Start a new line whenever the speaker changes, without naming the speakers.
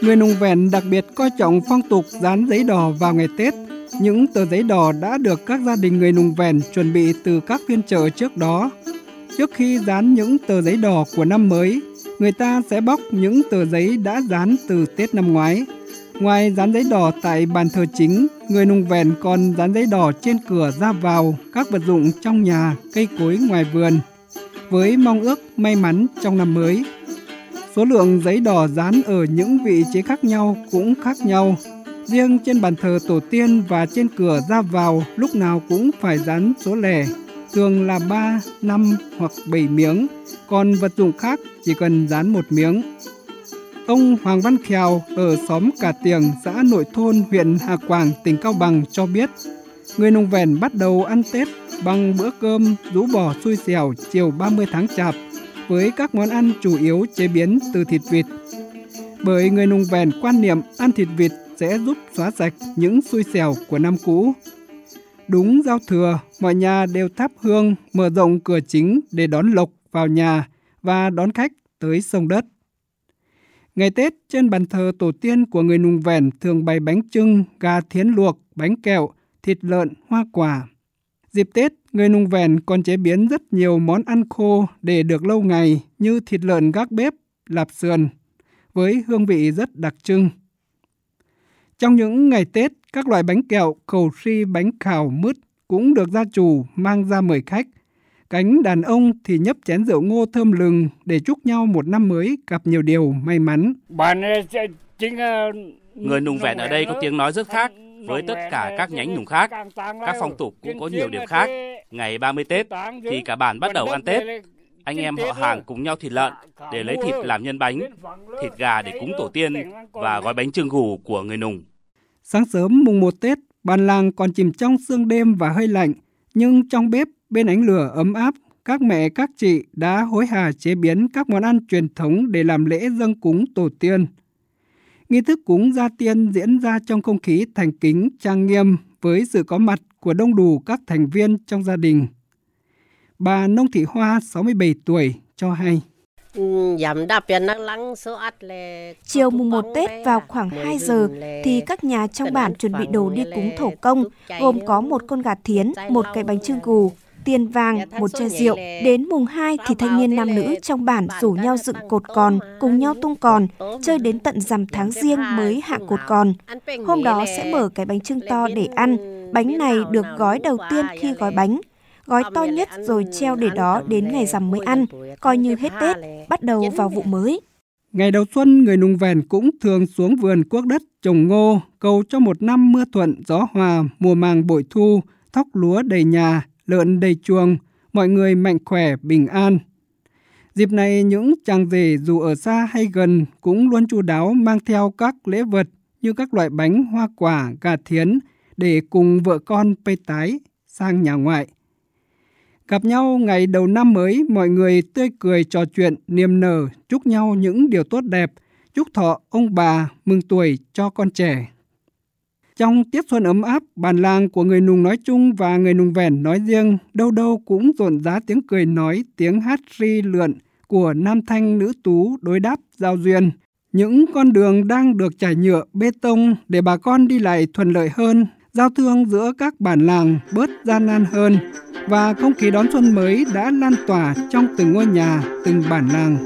Người nùng vẹn đặc biệt coi trọng phong tục dán giấy đỏ vào ngày Tết. Những tờ giấy đỏ đã được các gia đình người nùng vẹn chuẩn bị từ các phiên chợ trước đó. Trước khi dán những tờ giấy đỏ của năm mới, người ta sẽ bóc những tờ giấy đã dán từ Tết năm ngoái. Ngoài dán giấy đỏ tại bàn thờ chính, người nùng vẹn còn dán giấy đỏ trên cửa ra vào các vật dụng trong nhà, cây cối ngoài vườn, với mong ước may mắn trong năm mới. Số lượng giấy đỏ dán ở những vị trí khác nhau cũng khác nhau. Riêng trên bàn thờ tổ tiên và trên cửa ra vào lúc nào cũng phải dán số lẻ, thường là 3, 5 hoặc 7 miếng, còn vật dụng khác chỉ cần dán một miếng. Ông Hoàng Văn Khèo ở xóm Cà Tiềng, xã Nội Thôn, huyện Hà Quảng, tỉnh Cao Bằng cho biết, người nông vẹn bắt đầu ăn Tết bằng bữa cơm rú bò xui xẻo chiều 30 tháng Chạp với các món ăn chủ yếu chế biến từ thịt vịt. Bởi người nùng vèn quan niệm ăn thịt vịt sẽ giúp xóa sạch những xui xẻo của năm cũ. Đúng giao thừa, mọi nhà đều thắp hương, mở rộng cửa chính để đón lộc vào nhà và đón khách tới sông đất. Ngày Tết, trên bàn thờ tổ tiên của người nùng vẻn thường bày bánh trưng, gà thiến luộc, bánh kẹo, thịt lợn, hoa quả. Dịp Tết, người nung vèn còn chế biến rất nhiều món ăn khô để được lâu ngày như thịt lợn gác bếp, lạp sườn, với hương vị rất đặc trưng. Trong những ngày Tết, các loại bánh kẹo, cầu si, bánh khảo, mứt cũng được gia chủ mang ra mời khách. Cánh đàn ông thì nhấp chén rượu ngô thơm lừng để chúc nhau một năm mới gặp nhiều điều may mắn.
Người nùng vẹn ở đây có tiếng nói rất khác với tất cả các nhánh nhùng khác. Các phong tục cũng có nhiều điểm khác. Ngày 30 Tết thì cả bản bắt đầu ăn Tết. Anh em họ hàng cùng nhau thịt lợn để lấy thịt làm nhân bánh, thịt gà để cúng tổ tiên và gói bánh trưng gù của người nùng.
Sáng sớm mùng 1 Tết, bàn làng còn chìm trong sương đêm và hơi lạnh, nhưng trong bếp bên ánh lửa ấm áp, các mẹ các chị đã hối hả chế biến các món ăn truyền thống để làm lễ dâng cúng tổ tiên. Nghi thức cúng gia tiên diễn ra trong không khí thành kính, trang nghiêm với sự có mặt của đông đủ các thành viên trong gia đình. Bà Nông Thị Hoa, 67 tuổi, cho hay.
Chiều mùng 1 Tết vào khoảng 2 giờ thì các nhà trong bản chuẩn bị đồ đi cúng thổ công, gồm có một con gà thiến, một cái bánh trưng gù, tiền vàng, một chai rượu. Đến mùng 2 thì thanh niên nam nữ trong bản rủ nhau dựng cột còn, cùng nhau tung còn, chơi đến tận rằm tháng riêng mới hạ cột còn. Hôm đó sẽ mở cái bánh trưng to để ăn. Bánh này được gói đầu tiên khi gói bánh. Gói to nhất rồi treo để đó đến ngày rằm mới ăn, coi như hết Tết, bắt đầu vào vụ mới.
Ngày đầu xuân, người nùng vèn cũng thường xuống vườn quốc đất trồng ngô, cầu cho một năm mưa thuận, gió hòa, mùa màng bội thu, thóc lúa đầy nhà, lợn đầy chuồng, mọi người mạnh khỏe, bình an. Dịp này những chàng rể dù ở xa hay gần cũng luôn chu đáo mang theo các lễ vật như các loại bánh, hoa quả, gà thiến để cùng vợ con pây tái sang nhà ngoại. Gặp nhau ngày đầu năm mới, mọi người tươi cười trò chuyện, niềm nở, chúc nhau những điều tốt đẹp, chúc thọ ông bà mừng tuổi cho con trẻ. Trong tiết xuân ấm áp, bản làng của người nùng nói chung và người nùng vẻn nói riêng, đâu đâu cũng rộn rã tiếng cười nói, tiếng hát ri lượn của nam thanh nữ tú đối đáp giao duyên. Những con đường đang được trải nhựa bê tông để bà con đi lại thuận lợi hơn, giao thương giữa các bản làng bớt gian nan hơn và không khí đón xuân mới đã lan tỏa trong từng ngôi nhà, từng bản làng.